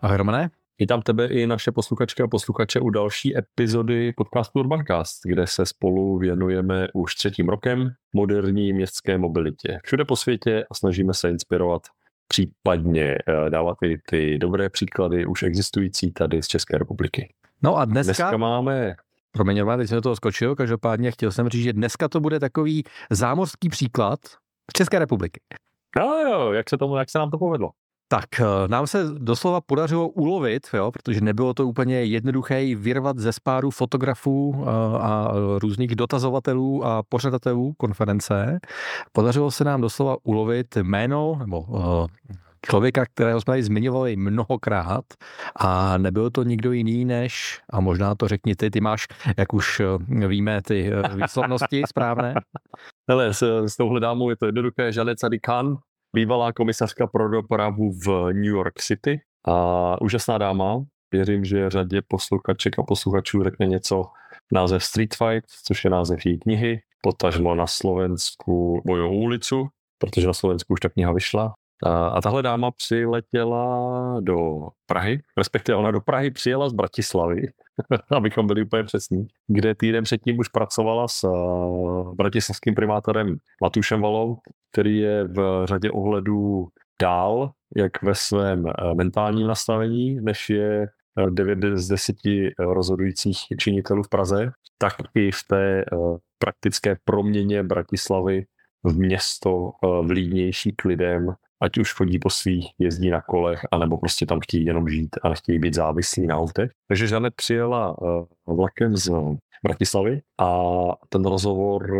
Ahoj Romane. Vítám tebe i naše posluchačky a posluchače u další epizody podcastu Urbancast, kde se spolu věnujeme už třetím rokem moderní městské mobilitě. Všude po světě a snažíme se inspirovat případně eh, dávat i ty dobré příklady už existující tady z České republiky. No a dneska, dneska máme Promiň, teď jsem do toho skočil, každopádně chtěl jsem říct, že dneska to bude takový zámořský příklad z České republiky. No jo, jak se, tomu, jak se nám to povedlo? Tak eh, nám se doslova podařilo ulovit, jo, protože nebylo to úplně jednoduché vyrvat ze spáru fotografů eh, a různých dotazovatelů a pořadatelů konference. Podařilo se nám doslova ulovit jméno nebo eh, člověka, kterého jsme tady zmiňovali mnohokrát a nebyl to nikdo jiný než, a možná to řekni ty, ty máš, jak už víme, ty výslovnosti správné. Hele, s, s touhle dámou je to jednoduché, Žanet Sadikan, bývalá komisařka pro dopravu v New York City a úžasná dáma. Věřím, že řadě posluchaček a posluchačů řekne něco název Street Fight, což je název její knihy, potažmo na Slovensku Bojovou ulicu, protože na Slovensku už ta kniha vyšla. A, a tahle dáma přiletěla do Prahy, respektive ona do Prahy přijela z Bratislavy, abychom byli úplně přesní, kde týden předtím už pracovala s uh, bratislavským primátorem Matušem Valou, který je v řadě ohledů dál, jak ve svém uh, mentálním nastavení, než je 9 z 10 rozhodujících činitelů v Praze, tak i v té uh, praktické proměně Bratislavy v město vlídnější k lidem, ať už chodí po svých, jezdí na kolech, anebo prostě tam chtějí jenom žít a nechtějí být závislí na autech. Takže Žanet přijela vlakem z Bratislavy a ten rozhovor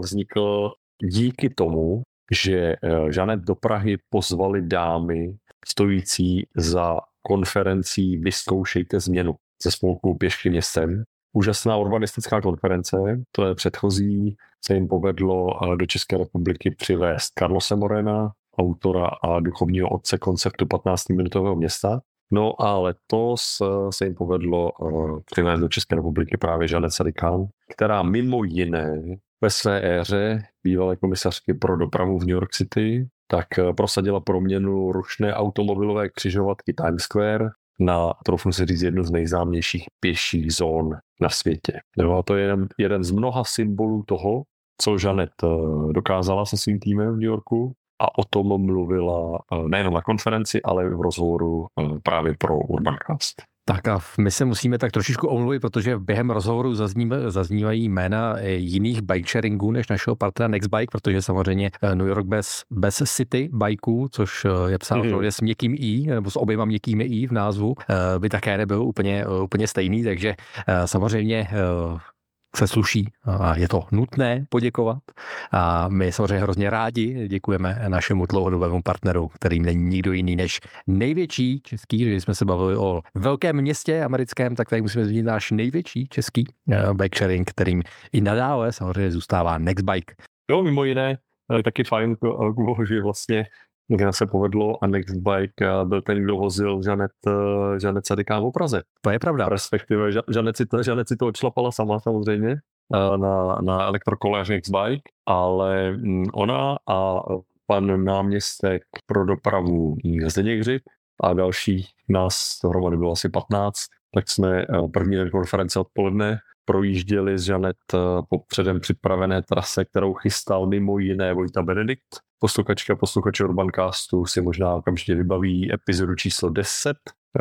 vznikl díky tomu, že Žanet do Prahy pozvali dámy stojící za konferencí Vyzkoušejte změnu ze spolku Pěšky městem. Úžasná urbanistická konference, to je předchozí, se jim povedlo do České republiky přivést Carlose Morena, autora a duchovního otce konceptu 15-minutového města. No a letos se jim povedlo přivést do České republiky právě Žanet Sadikán, která mimo jiné ve své éře bývalé komisařky pro dopravu v New York City, tak prosadila proměnu rušné automobilové křižovatky Times Square na, trochu si říct, jednu z nejznámějších pěších zón na světě. No a to je jeden, jeden z mnoha symbolů toho, co Žanet dokázala se svým týmem v New Yorku a o tom mluvila eh, nejenom na konferenci, ale i v rozhovoru eh, právě pro Urbancast. Tak a my se musíme tak trošičku omluvit, protože během rozhovoru zaznívají jména eh, jiných bike sharingů než našeho partnera Nextbike, protože samozřejmě New York bez, bez City bikeů, což je psáno mm-hmm. s měkkým i, nebo s oběma měkkými i v názvu, by také nebyl úplně, úplně stejný, takže samozřejmě se sluší a je to nutné poděkovat. A my samozřejmě hrozně rádi děkujeme našemu dlouhodobému partneru, kterým není nikdo jiný než největší český, když jsme se bavili o velkém městě americkém, tak tady musíme zmínit náš největší český eh, bike sharing, kterým i nadále samozřejmě zůstává Nextbike. Jo, mimo jiné, taky fajn, že vlastně kde se povedlo a Nextbike byl ten, kdo vozil Žanet, eh, Žanet Sadikán v Praze. To je pravda. Respektive Žanet si to, Žanet si to odšlapala sama samozřejmě eh, na, na elektrokole Nextbike, ale mm, ona a pan náměstek pro dopravu Zdeněk Hřib a další nás dohromady bylo asi 15, tak jsme eh, první den konference odpoledne projížděli z Žanet po předem připravené trase, kterou chystal mimo jiné Vojta Benedikt, posluchačka posluchače Urbancastu si možná okamžitě vybaví epizodu číslo 10,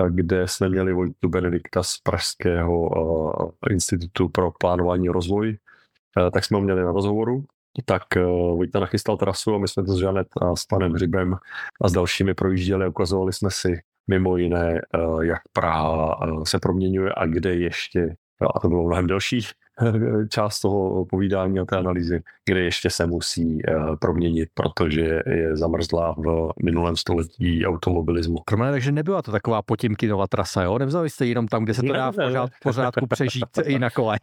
kde jsme měli Vojtu Benedikta z Pražského uh, institutu pro plánování a rozvoj, tak jsme ho měli na rozhovoru. Tak Vojta nachystal trasu a my jsme to s Žanet a s panem Hřibem a s dalšími projížděli. A ukazovali jsme si mimo jiné, jak Praha se proměňuje a kde ještě, a to bylo mnohem delší, část toho povídání a té analýzy, kde ještě se musí eh, proměnit, protože je zamrzlá v minulém století automobilismu. Kromě takže nebyla to taková potěmkinová trasa, jo? Nevzali jste jenom tam, kde se to dá v pořád, pořádku přežít i na kole.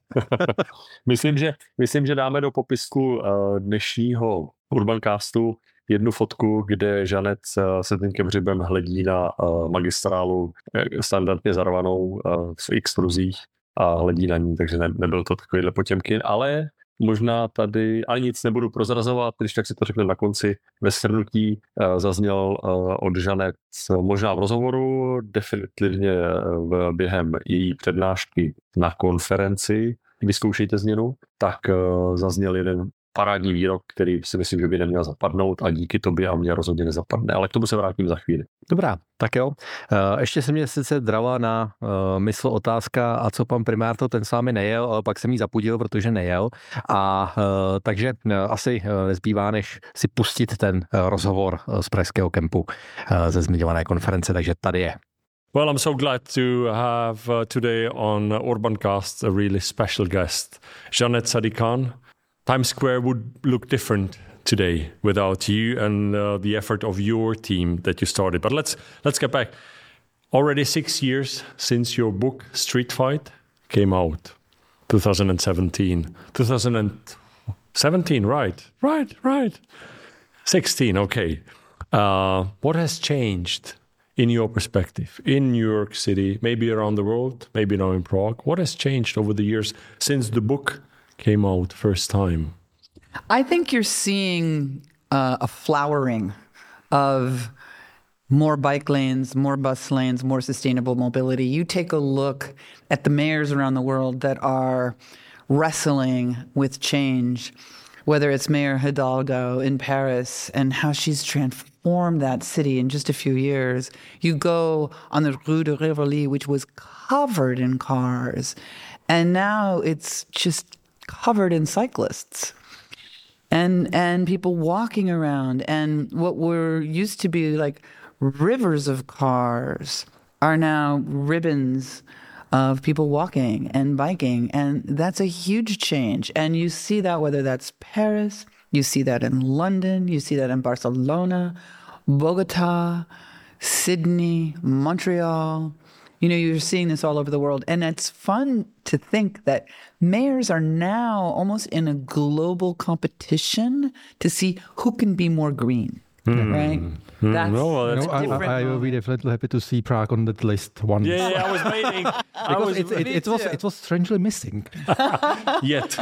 myslím, že, myslím, že dáme do popisku eh, dnešního Urbancastu jednu fotku, kde Žanet se tím hřibem hledí na magistrálu standardně zarvanou v X pruzích a hledí na ní, takže ne, nebyl to takovýhle potěmkin, ale Možná tady ani nic nebudu prozrazovat, když tak si to řekne na konci. Ve shrnutí uh, zazněl uh, od Žanet možná v rozhovoru, definitivně v, během její přednášky na konferenci, vyzkoušejte změnu, tak uh, zazněl jeden parádní výrok, který si myslím, že by neměl zapadnout a díky tobě a mě rozhodně nezapadne, ale k tomu se vrátím za chvíli. Dobrá, tak jo. Eh, ještě se mě sice drala na uh, mysl otázka, a co pan primár to ten s vámi nejel, ale pak jsem jí zapudil, protože nejel. A uh, takže asi nezbývá, než si pustit ten rozhovor z pražského kempu ze zmiňované konference, takže tady je. Well, I'm so glad to have uh, today on Urbancast a really special guest, Janet Sadikan. Times Square would look different today without you and uh, the effort of your team that you started. But let's let's get back. Already six years since your book Street Fight came out, 2017, 2017, right, right, right, 16. Okay, uh, what has changed in your perspective in New York City, maybe around the world, maybe now in Prague? What has changed over the years since the book came out first time? I think you're seeing uh, a flowering of more bike lanes, more bus lanes, more sustainable mobility. You take a look at the mayors around the world that are wrestling with change, whether it's Mayor Hidalgo in Paris and how she's transformed that city in just a few years. You go on the Rue de Rivoli, which was covered in cars, and now it's just covered in cyclists and and people walking around. And what were used to be like rivers of cars are now ribbons of people walking and biking. And that's a huge change. And you see that whether that's Paris you see that in London you see that in Barcelona Bogota Sydney Montreal you know, you're seeing this all over the world. And it's fun to think that mayors are now almost in a global competition to see who can be more green. Mm. Right? Mm. That's, no, that's I, I, will be definitely happy to see Prague on that list one. Yeah, yeah I was waiting. I was, it, it, it was it was strangely missing. Yet,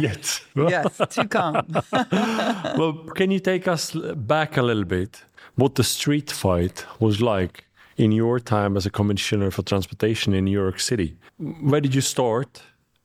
yet. yes, to come. well, can you take us back a little bit? What the street fight was like in your time as a commissioner for transportation in New York City. Where did you start?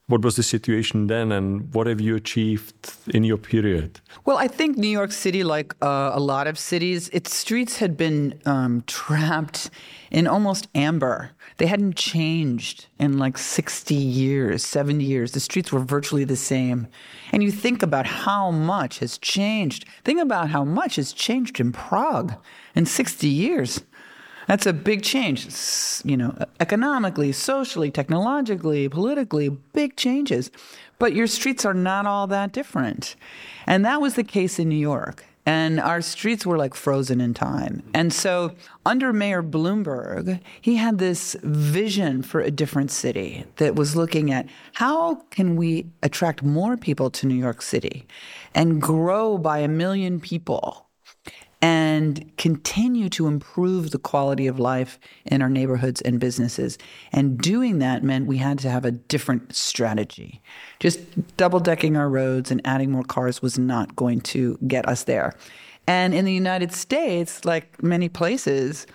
What was the situation then, and what have you achieved in your period? Well, I think New York City, like uh, a lot of cities, its streets had been um, trapped in almost amber. They hadn't changed in like 60 years, 70 years. The streets were virtually the same. And you think about how much has changed. Think about how much has changed in Prague in 60 years. That's a big change, you know, economically, socially, technologically, politically, big changes. But your streets are not all that different. And that was the case in New York. And our streets were like frozen in time. And so, under Mayor Bloomberg, he had this vision for a different city that was looking at how can we attract more people to New York City and grow by a million people and continue to improve the quality of life in our neighborhoods and businesses. And doing that meant we had to have a different strategy. Just double decking our roads and adding more cars was not going to get us there. And in the United States, like many places,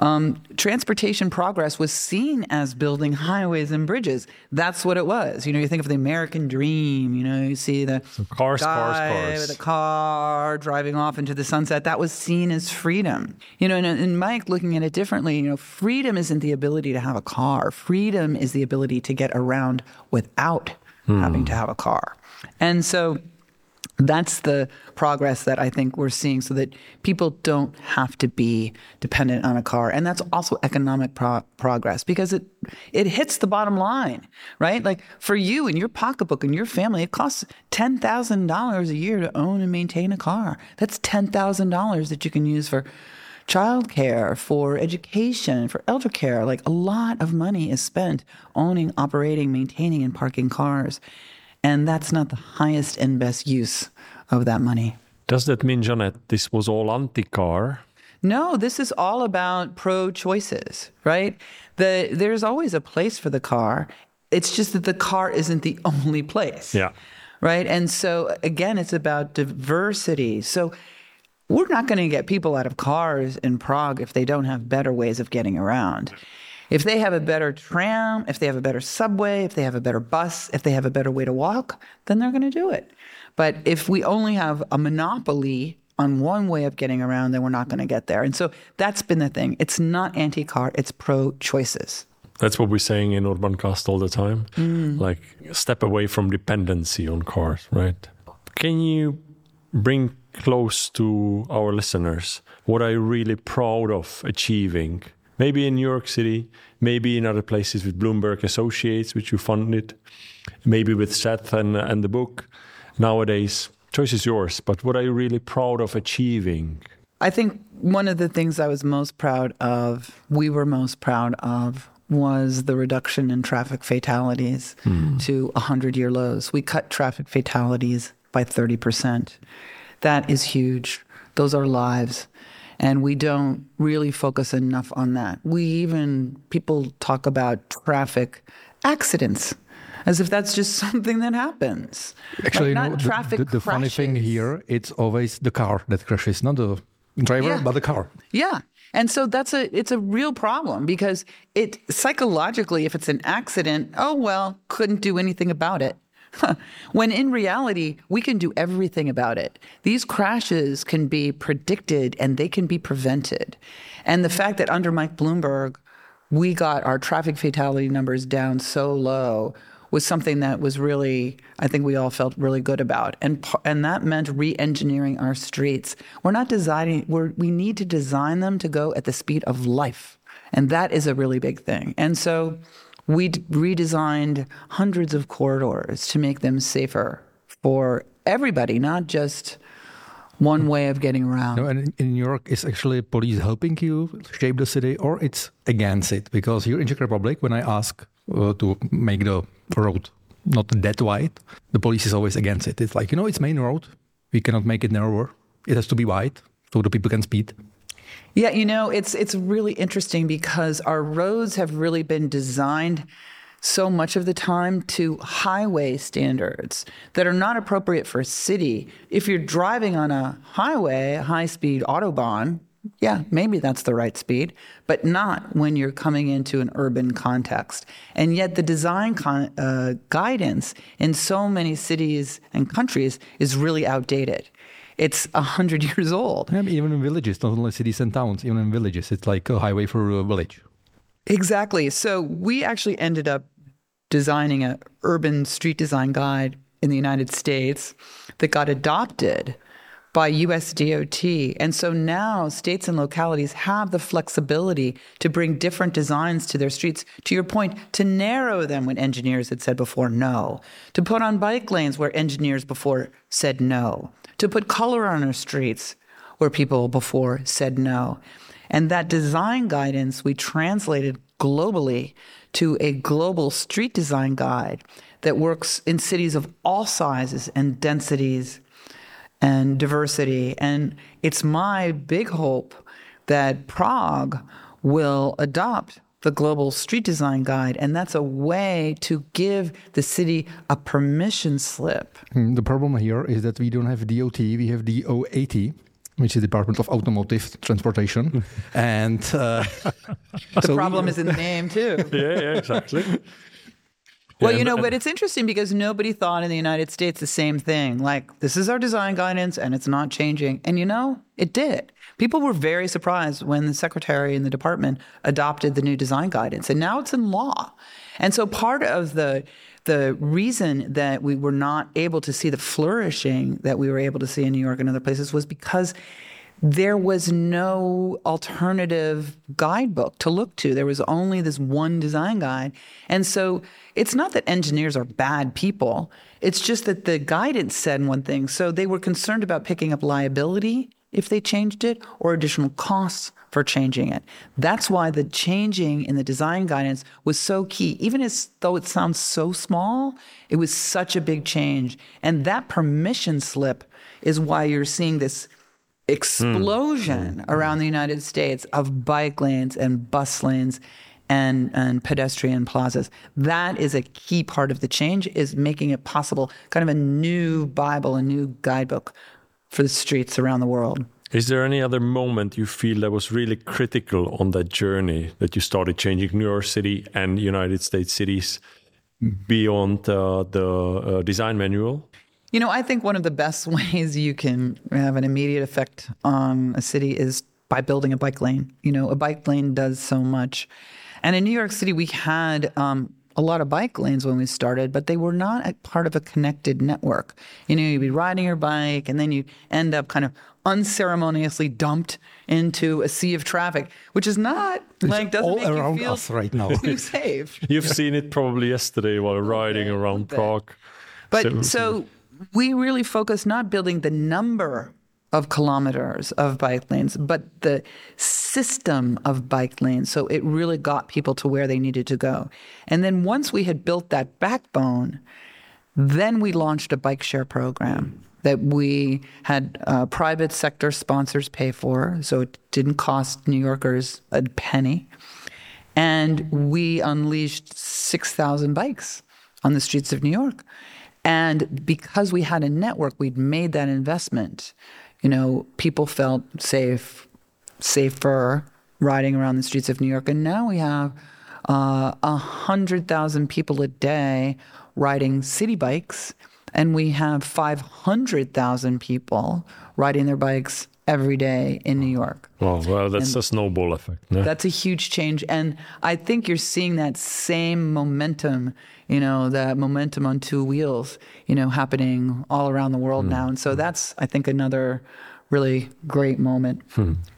um, transportation progress was seen as building highways and bridges. That's what it was. You know, you think of the American dream. You know, you see the so cars, guy cars, cars with a car driving off into the sunset. That was seen as freedom. You know, and, and Mike looking at it differently. You know, freedom isn't the ability to have a car. Freedom is the ability to get around without hmm. having to have a car. And so that's the progress that I think we're seeing so that people don't have to be dependent on a car. And that's also economic pro- progress because it it hits the bottom line, right? Like for you and your pocketbook and your family, it costs $10,000 a year to own and maintain a car. That's $10,000 that you can use for childcare, for education, for elder care. Like a lot of money is spent owning, operating, maintaining, and parking cars. And that's not the highest and best use of that money. Does that mean, Janette, this was all anti car? No, this is all about pro choices, right? The, there's always a place for the car. It's just that the car isn't the only place. Yeah. right? And so again, it's about diversity. So we're not going to get people out of cars in Prague if they don't have better ways of getting around. If they have a better tram, if they have a better subway, if they have a better bus, if they have a better way to walk, then they're going to do it. But if we only have a monopoly on one way of getting around, then we're not going to get there. And so that's been the thing. It's not anti car, it's pro choices. That's what we're saying in Urban Urbancast all the time. Mm. Like, step away from dependency on cars, right? Can you bring close to our listeners what are you really proud of achieving? Maybe in New York City, maybe in other places with Bloomberg Associates, which you funded, maybe with Seth and, and the book. Nowadays, choice is yours, but what are you really proud of achieving? I think one of the things I was most proud of, we were most proud of, was the reduction in traffic fatalities mm. to 100 year lows. We cut traffic fatalities by 30%. That is huge. Those are lives. And we don't really focus enough on that. We even, people talk about traffic accidents as if that's just something that happens. Actually, like, know, the, the, the funny thing here, it's always the car that crashes, not the driver, yeah. but the car. Yeah. And so that's a it's a real problem because it psychologically, if it's an accident, oh well, couldn't do anything about it. when in reality, we can do everything about it. These crashes can be predicted and they can be prevented. And the fact that under Mike Bloomberg, we got our traffic fatality numbers down so low was something that was really, I think we all felt really good about. And, and that meant re engineering our streets. We're not designing, we're, we need to design them to go at the speed of life. And that is a really big thing. And so we redesigned hundreds of corridors to make them safer for everybody, not just one way of getting around. No, and in New York, is actually police helping you shape the city, or it's against it? Because here in Czech Republic, when I ask uh, to make the road not that wide, the police is always against it. It's like, you know, it's main road. We cannot make it narrower. It has to be wide so the people can speed. Yeah, you know, it's it's really interesting because our roads have really been designed so much of the time to highway standards that are not appropriate for a city. If you're driving on a highway, a high-speed autobahn, yeah, maybe that's the right speed, but not when you're coming into an urban context. And yet, the design con- uh, guidance in so many cities and countries is really outdated. It's a hundred years old. Yeah, even in villages, not only cities and towns, even in villages, it's like a highway for a village. Exactly. So we actually ended up designing an urban street design guide in the United States that got adopted by US DOT. And so now states and localities have the flexibility to bring different designs to their streets. To your point, to narrow them when engineers had said before no, to put on bike lanes where engineers before said no, to put color on our streets where people before said no. And that design guidance we translated globally to a global street design guide that works in cities of all sizes and densities and diversity. And it's my big hope that Prague will adopt the Global Street Design Guide, and that's a way to give the city a permission slip. Hmm, the problem here is that we don't have DOT, we have DOAT. Which is Department of Automotive Transportation, and uh, the so problem is in the name too. yeah, yeah, exactly. Well, you know, but it's interesting because nobody thought in the United States the same thing. Like, this is our design guidance and it's not changing. And you know, it did. People were very surprised when the secretary in the department adopted the new design guidance, and now it's in law. And so part of the the reason that we were not able to see the flourishing that we were able to see in New York and other places was because there was no alternative guidebook to look to. There was only this one design guide. And so it's not that engineers are bad people, it's just that the guidance said one thing. So they were concerned about picking up liability if they changed it or additional costs for changing it. That's why the changing in the design guidance was so key. Even as though it sounds so small, it was such a big change. And that permission slip is why you're seeing this explosion mm. around the United States of bike lanes and bus lanes and, and pedestrian plazas. That is a key part of the change is making it possible, kind of a new Bible, a new guidebook for the streets around the world. Is there any other moment you feel that was really critical on that journey that you started changing New York City and United States cities beyond uh, the uh, design manual? You know, I think one of the best ways you can have an immediate effect on a city is by building a bike lane. You know, a bike lane does so much. And in New York City, we had um, a lot of bike lanes when we started, but they were not a part of a connected network. You know, you'd be riding your bike and then you end up kind of unceremoniously dumped into a sea of traffic, which is not it's like doesn't all make around you feel us right now. too safe. You've seen it probably yesterday while riding around Prague. But So- so, we really focus not building the number of kilometers of bike lanes, but the system of bike lanes. So it really got people to where they needed to go. And then once we had built that backbone, then we launched a bike share program that we had uh, private sector sponsors pay for. So it didn't cost New Yorkers a penny. And we unleashed 6,000 bikes on the streets of New York. And because we had a network, we'd made that investment. You know, people felt safe, safer riding around the streets of New York. And now we have uh, a 100,000 people a day riding Citi Bikes. And we have 500,000 people riding their bikes every day in New York. Well, well, that's a snowball effect. no? That's a huge change. And I think you're seeing that same momentum, you know, that momentum on two wheels, you know, happening all around the world now. And so that's, I think, another really great moment.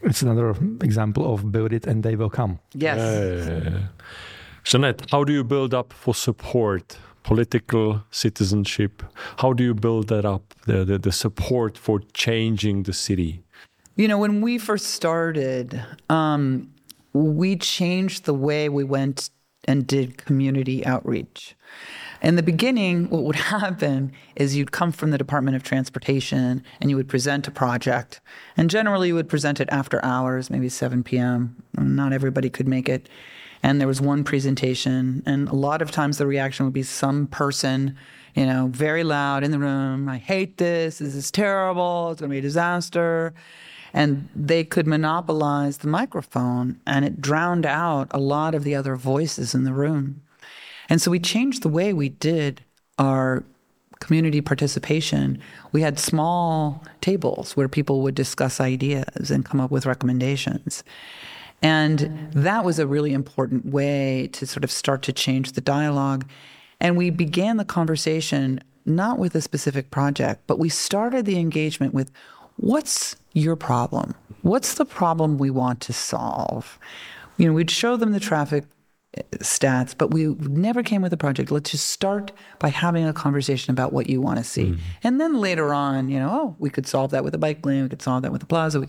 It's another example of build it and they will come. Yes. Uh, Janette, how do you build up for support, political citizenship? How do you build that up, the, the, the support for changing the city? You know, when we first started, um, we changed the way we went and did community outreach. In the beginning, what would happen is you'd come from the Department of Transportation and you would present a project. And generally, you would present it after hours, maybe 7 p.m. Not everybody could make it. And there was one presentation, and a lot of times the reaction would be some person, you know, very loud in the room. I hate this. This is terrible. It's going to be a disaster and they could monopolize the microphone and it drowned out a lot of the other voices in the room. And so we changed the way we did our community participation. We had small tables where people would discuss ideas and come up with recommendations. And that was a really important way to sort of start to change the dialogue. And we began the conversation not with a specific project, but we started the engagement with what's your problem? What's the problem we want to solve? You know, we'd show them the traffic uh, stats, but we never came with a project. Let's just start by having a conversation about what you want to see. And then later on, you know, oh, we could solve that with a bike lane, we could solve that with a plaza, we,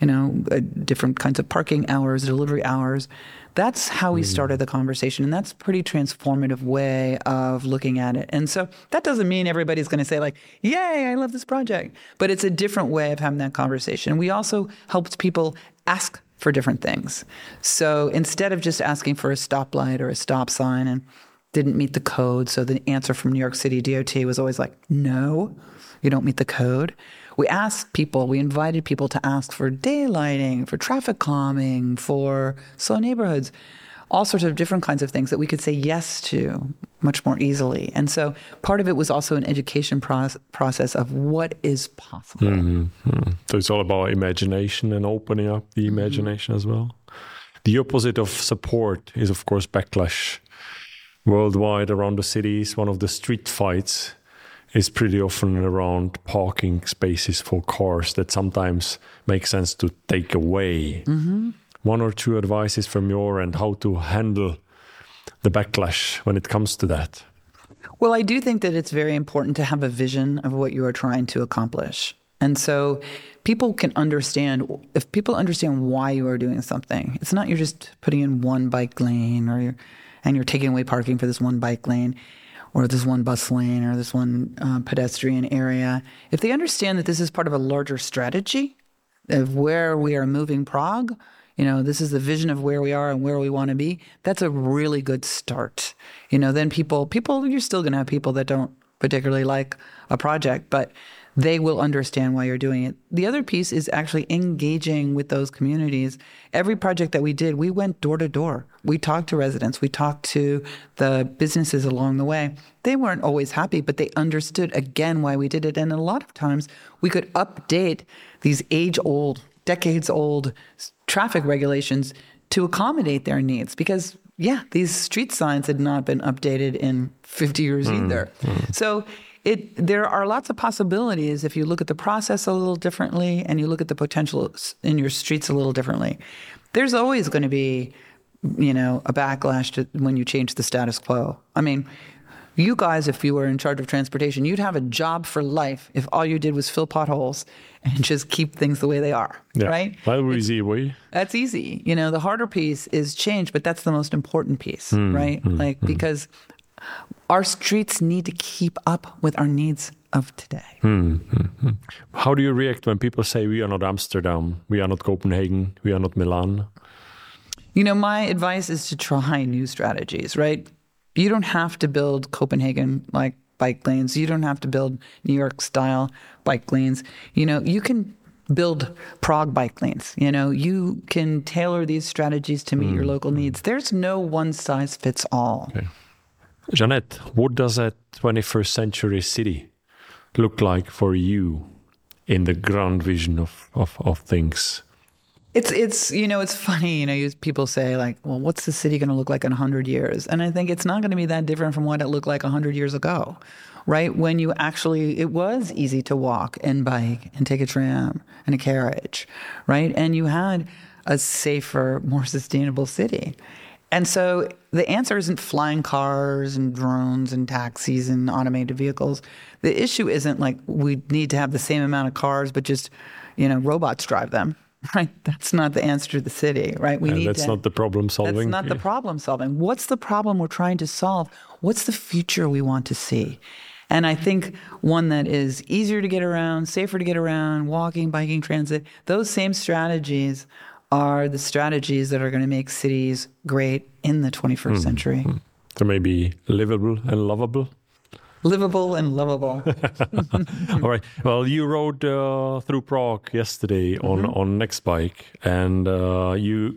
you know, uh, different kinds of parking hours, delivery hours. That's how we started mm. the conversation. And that's a pretty transformative way of looking at it. And so that doesn't mean everybody's going to say, like, yay, I love this project. But it's a different way of having that conversation. We also helped people ask for different things. So instead of just asking for a stoplight or a stop sign and didn't meet the code, so the answer from New York City DOT was always like, no, you don't meet the code. We asked people, we invited people to ask for daylighting, for traffic calming, for slow neighborhoods, all sorts of different kinds of things that we could say yes to much more easily. And so part of it was also an education proce- process of what is possible. Mm-hmm. So it's all about imagination and opening up the mm-hmm. imagination as well. The opposite of support is, of course, backlash. Worldwide, around the cities, one of the street fights is pretty often around parking spaces for cars that sometimes make sense to take away. Mm-hmm. One or two advices from your end how to handle the backlash when it comes to that. Well, I do think that it's very important to have a vision of what you are trying to accomplish. And so people can understand, if people understand why you are doing something, it's not you're just putting in one bike lane or you're, and you're taking away parking for this one bike lane or this one bus lane or this one uh, pedestrian area. If they understand that this is part of a larger strategy of where we are moving Prague, you know, this is the vision of where we are and where we want to be, that's a really good start. You know, then people, people, you're still going to have people that don't particularly like a project, but they will understand why you're doing it. The other piece is actually engaging with those communities. Every project that we did, we went door to door. We talked to residents, we talked to the businesses along the way. They weren't always happy, but they understood again why we did it. And a lot of times we could update these age old, decades old traffic regulations to accommodate their needs because yeah, these street signs had not been updated in 50 years mm, either. Mm. So it there are lots of possibilities if you look at the process a little differently and you look at the potential in your streets a little differently. There's always going to be, you know, a backlash to when you change the status quo. I mean, you guys, if you were in charge of transportation, you'd have a job for life if all you did was fill potholes and just keep things the way they are. Yeah. Right? That was easy way. That's easy. You know, the harder piece is change, but that's the most important piece, mm, right? Mm, like mm. because our streets need to keep up with our needs of today. Hmm, hmm, hmm. How do you react when people say we are not Amsterdam, we are not Copenhagen, we are not Milan? You know, my advice is to try new strategies, right? You don't have to build Copenhagen like bike lanes. You don't have to build New York style bike lanes. You know, you can build Prague bike lanes. You know, you can tailor these strategies to meet mm. your local needs. There's no one size fits all. Okay. Janette, what does a 21st century city look like for you in the grand vision of, of, of things? It's it's you know it's funny you know you, people say like well what's the city going to look like in 100 years? And I think it's not going to be that different from what it looked like 100 years ago right? When you actually it was easy to walk and bike and take a tram and a carriage right? And you had a safer more sustainable city and so the answer isn't flying cars and drones and taxis and automated vehicles. The issue isn't like we need to have the same amount of cars, but just, you know, robots drive them. Right? That's not the answer to the city, right? We need that's to, not the problem solving. That's not yeah. the problem solving. What's the problem we're trying to solve? What's the future we want to see? And I think one that is easier to get around, safer to get around, walking, biking, transit, those same strategies are the strategies that are going to make cities great in the 21st mm. century. Mm. So maybe livable and lovable. Livable and lovable. All right. Well, you rode uh, through Prague yesterday on mm -hmm. on Nextbike, and uh, you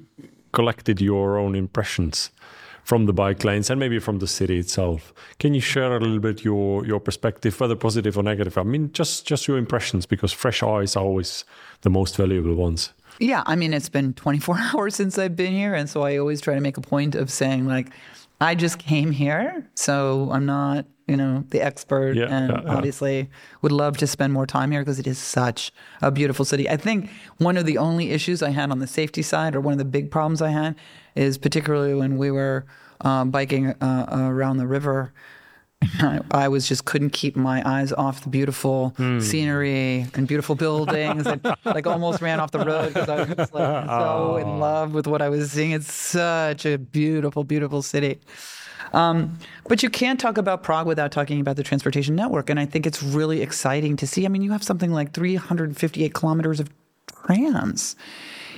collected your own impressions from the bike lanes and maybe from the city itself. Can you share a little bit your your perspective, whether positive or negative? I mean, just just your impressions, because fresh eyes are always the most valuable ones. Yeah, I mean, it's been 24 hours since I've been here. And so I always try to make a point of saying, like, I just came here. So I'm not, you know, the expert. Yeah, and yeah, obviously would love to spend more time here because it is such a beautiful city. I think one of the only issues I had on the safety side, or one of the big problems I had, is particularly when we were um, biking uh, around the river I was just couldn't keep my eyes off the beautiful mm. scenery and beautiful buildings, and like almost ran off the road because I was just like so in love with what I was seeing. It's such a beautiful, beautiful city. Um, but you can't talk about Prague without talking about the transportation network, and I think it's really exciting to see. I mean, you have something like 358 kilometers of trams.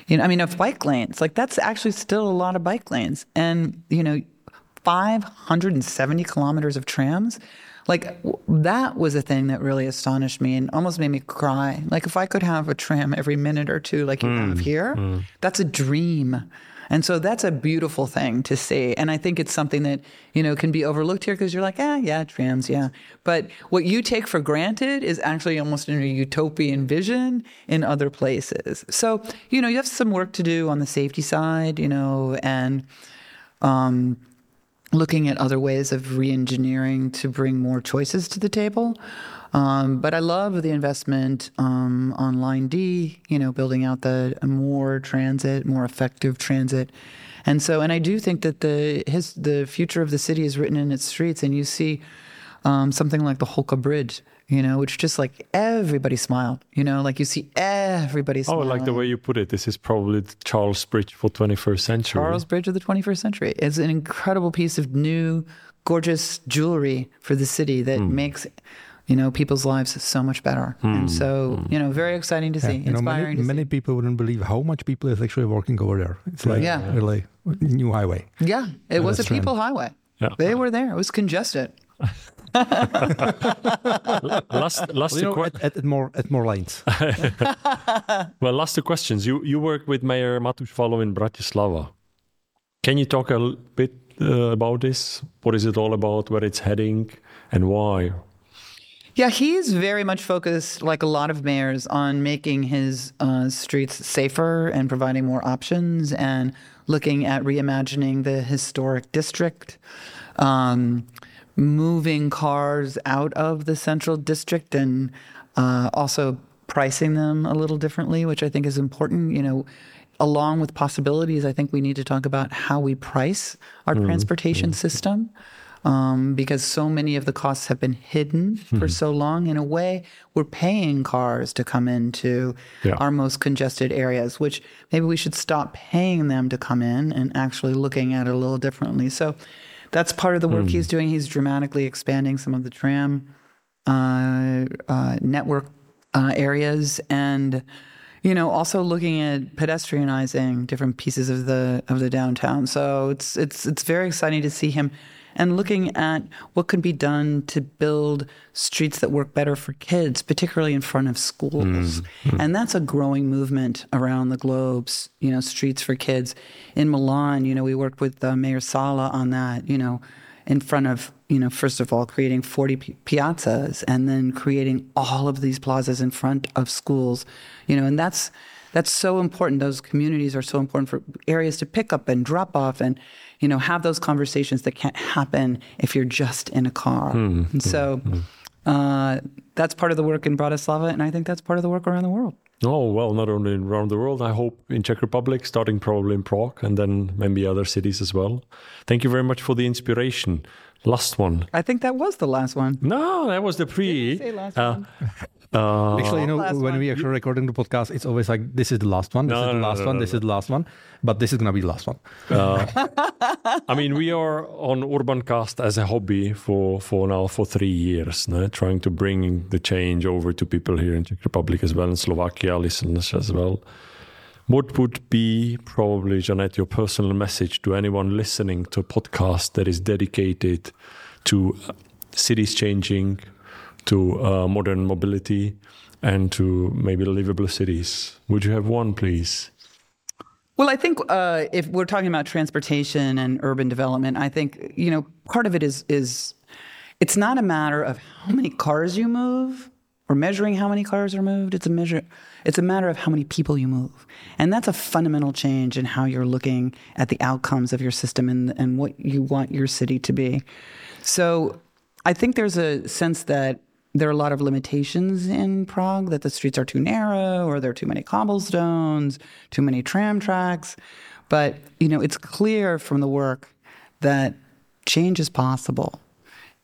You know, I mean, of bike lanes. Like that's actually still a lot of bike lanes, and you know 570 kilometers of trams. Like that was a thing that really astonished me and almost made me cry. Like if I could have a tram every minute or two, like you mm, have here, mm. that's a dream. And so that's a beautiful thing to see. And I think it's something that, you know, can be overlooked here because you're like, ah, yeah, trams, yeah. But what you take for granted is actually almost in a utopian vision in other places. So, you know, you have some work to do on the safety side, you know, and, um, looking at other ways of re-engineering to bring more choices to the table. Um, but I love the investment um, on Line D, you know, building out the more transit, more effective transit. And so, and I do think that the his the future of the city is written in its streets, and you see um, something like the Holka Bridge you know, which just like everybody smiled, you know, like you see everybody smiling. Oh, like the way you put it. This is probably the Charles Bridge for 21st century. Charles Bridge of the 21st century. It's an incredible piece of new, gorgeous jewelry for the city that mm. makes you know, people's lives so much better. And so, you know, very exciting to see, Yeah, you know, many, inspiring to many see. people wouldn't believe how much people is actually working over there. It's like Yeah. really new highway. Yeah, it was a that's right. people highway. Yeah. They were there. It was congested. last, last You two know, que- at, at, at more at more lanes. well, last two questions. You you work with Mayor Matúš Vallo in Bratislava. Can you talk a l- bit uh, about this? What is it all about? Where it's heading, and why? Yeah, he's very much focused, like a lot of mayors, on making his uh, streets safer and providing more options and looking at reimagining the historic district, um, moving cars out of the central district and uh, also pricing them a little differently, which I think is important. You know, along with possibilities, I think we need to talk about how we price our transportation system um, because so many of the costs have been hidden for so long. In a way, we're paying cars to come into Yeah. our most congested areas, which maybe we should stop paying them to come in and actually looking at it a little differently. So that's part of the work he's doing. He's dramatically expanding some of the tram uh, uh, network uh, areas and you know also looking at pedestrianizing different pieces of the of the downtown so it's it's it's very exciting to see him and looking at what can be done to build streets that work better for kids particularly in front of schools. And that's a growing movement around the globe you know streets for kids. In Milan you know we worked with uh, Mayor Sala on that you know in front of, you know, first of all, creating 40 pi- piazzas and then creating all of these plazas in front of schools, you know, and that's that's so important. Those communities are so important for areas to pick up and drop off and, you know, have those conversations that can't happen if you're just in a car. and so uh, that's part of the work in Bratislava, and I think that's part of the work around the world. Oh well, not only around the world. I hope in Czech Republic, starting probably in Prague, and then maybe other cities as well. Thank you very much for the inspiration. Last one. I think that was the last one. No, that was the pre. say last Uh, one? uh, Actually, you know, when one. we actually recording the podcast, it's always like this is the last one, this No, is the no, no, last no, one, no, this no. is the last one, but this is gonna be the last one. I mean, we are on Urban Caast as a hobby for, for now for three years, no? trying to bring the change over to people here in Czech Republic as well, and Slovakia listeners as well. What would be probably, Janette, your personal message to anyone listening to a podcast that is dedicated to uh, cities changing, to uh, modern mobility, and to maybe livable cities? Would you have one, please? Well, I think uh, if we're talking about transportation and urban development, I think you know part of it is is it's not a matter of how many cars you move or measuring how many cars are moved. It's a measure. It's a matter of how many people you move, and that's a fundamental change in how you're looking at the outcomes of your system and and what you want your city to be. So, I think there's a sense that there are a lot of limitations in Prague that the streets are too narrow or there are too many cobblestones, too many tram tracks. But, you know, it's clear from the work that change is possible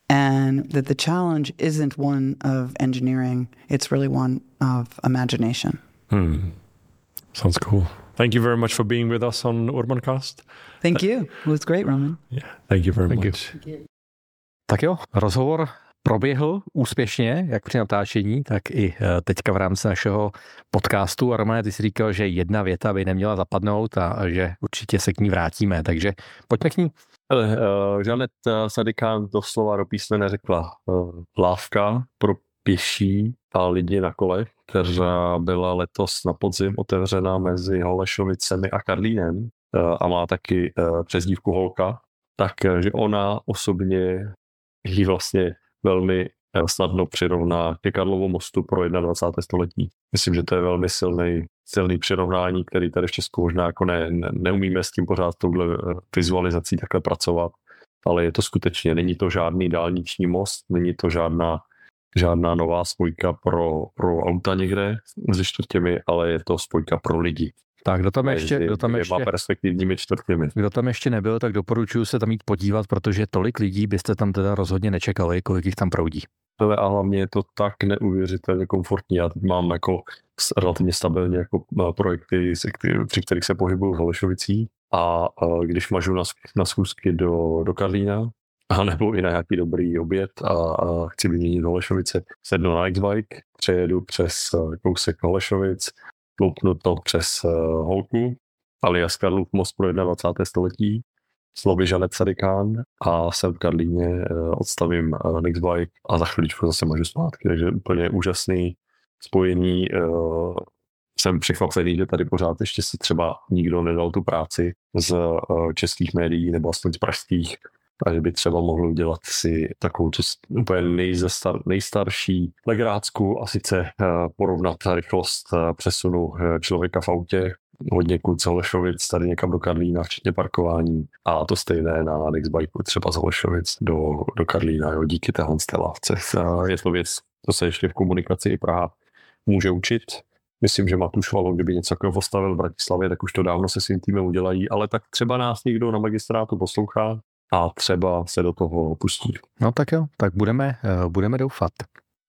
and that the challenge isn't one of engineering, it's really one of imagination. Hmm. Sounds cool. Thank you very much for being with us on Urban Caast. Thank you. It was great, Roman. Yeah, thank you very Thank you. much. Tak jo, rozhovor proběhl úspěšně, jak při natáčení, tak i eh, teďka v rámci našeho podcastu. A Romane, ty jsi říkal, že jedna věta by neměla zapadnout a že určitě se k ní vrátíme, takže pojďme k ní. Hele, uh, Žanet uh, Sadikán doslova do písmene řekla uh, lávka pro pěší a lidi na kole, která byla letos na podzim otevřena mezi Holešovicemi a Karlínem uh, a má taky uh, přezdívku Holka, tak uh, že ona osobně ji vlastně velmi uh, snadno přirovná ke Karlovu mostu pro 21. století. Myslím, že to je velmi silný, silný přirovnání, který tady v Česku možná jako ne, ne, neumíme s tím pořád touhle eh, vizualizací takhle pracovat, ale je to skutečně, není to žádný dálniční most, není to žádná, žádná nová spojka pro, pro auta někde mezi čtvrtěmi, ale je to spojka pro lidi. Tak kdo tam ještě, kdo tam ještě, perspektivními čtvrtěmi. kdo tam ještě nebyl, tak doporučuji se tam jít podívat, protože tolik lidí byste tam teda rozhodně nečekali, kolik jich tam proudí. A hlavně je to tak neuvěřitelně komfortní. Já teď mám jako relativně stabilně jako eh, projekty, při kterých se pohybuju v Holešovicích a eh, když mažu na, na schůzky do, do Karlína, a nebo i na nějaký dobrý oběd a, a chci vyměnit Holešovice, sednu na Xbike, přejedu přes eh, kousek Holešovic, loupnu to přes uh, Holku, alias Karlův most pro 21. století, slovy Žanet Sadikán a jsem v Karlíně uh, odstavím uh, Nextbike a za chviličku zase můžu zpátky, takže úplně úžasný spojení. Jsem překvapený, že tady pořád ještě si třeba nikdo nedal tu práci z českých médií nebo aspoň z pražských a že by třeba mohl udělat si takovou tu úplně nejzestar, nejstarší legrácku a sice uh, porovnat rychlost uh, přesunu uh, člověka v autě hodně z Holešovic tady někam do Karlína, včetně parkování a to stejné na Nextbikeu třeba z Holešovic do, do Karlína, jo, díky téhle lávce. Je to věc, to se ještě v komunikaci i Praha může učit. Myslím, že Matuš Valo, kdyby něco takového postavil v Bratislavě, tak už to dávno se svým týmem udělají, ale tak třeba nás někdo na magistrátu poslouchá a třeba se do toho pustí. No tak jo, tak budeme, eh, budeme doufat.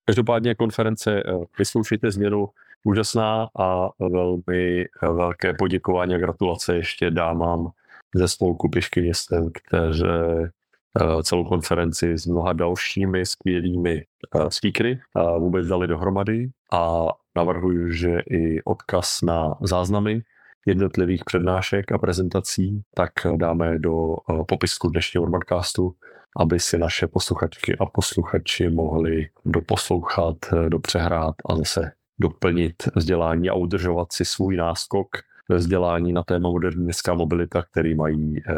Každopádně konference eh, Vysloušejte změnu úžasná a velmi velké poděkování a gratulace ještě dámám ze spolku Pěšky městem, kteří eh, celou konferenci s mnoha dalšími skvělými speakery vůbec dali dohromady a navrhuji, že i odkaz na záznamy jednotlivých přednášek a prezentací, tak dáme do eh, popisku dnešního Urbancastu, aby si naše posluchačky a posluchači mohli doposlouchat, eh, dopřehrát a zase doplnit vzdělání a udržovat si svůj náskok ve vzdělání na téma moderní městská mobilita, který mají eh,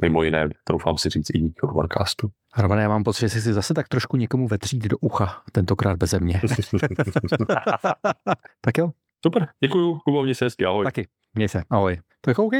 mimo jiné, doufám si říct, i díky Urbancastu. Romane, já mám pocit, že jsi si zase tak trošku někomu vetřít do ucha, tentokrát beze mě. tak jo. Super, děkuju, Kubo, mě se hezky, ahoj. Taky, měj se, ahoj. Tak OK,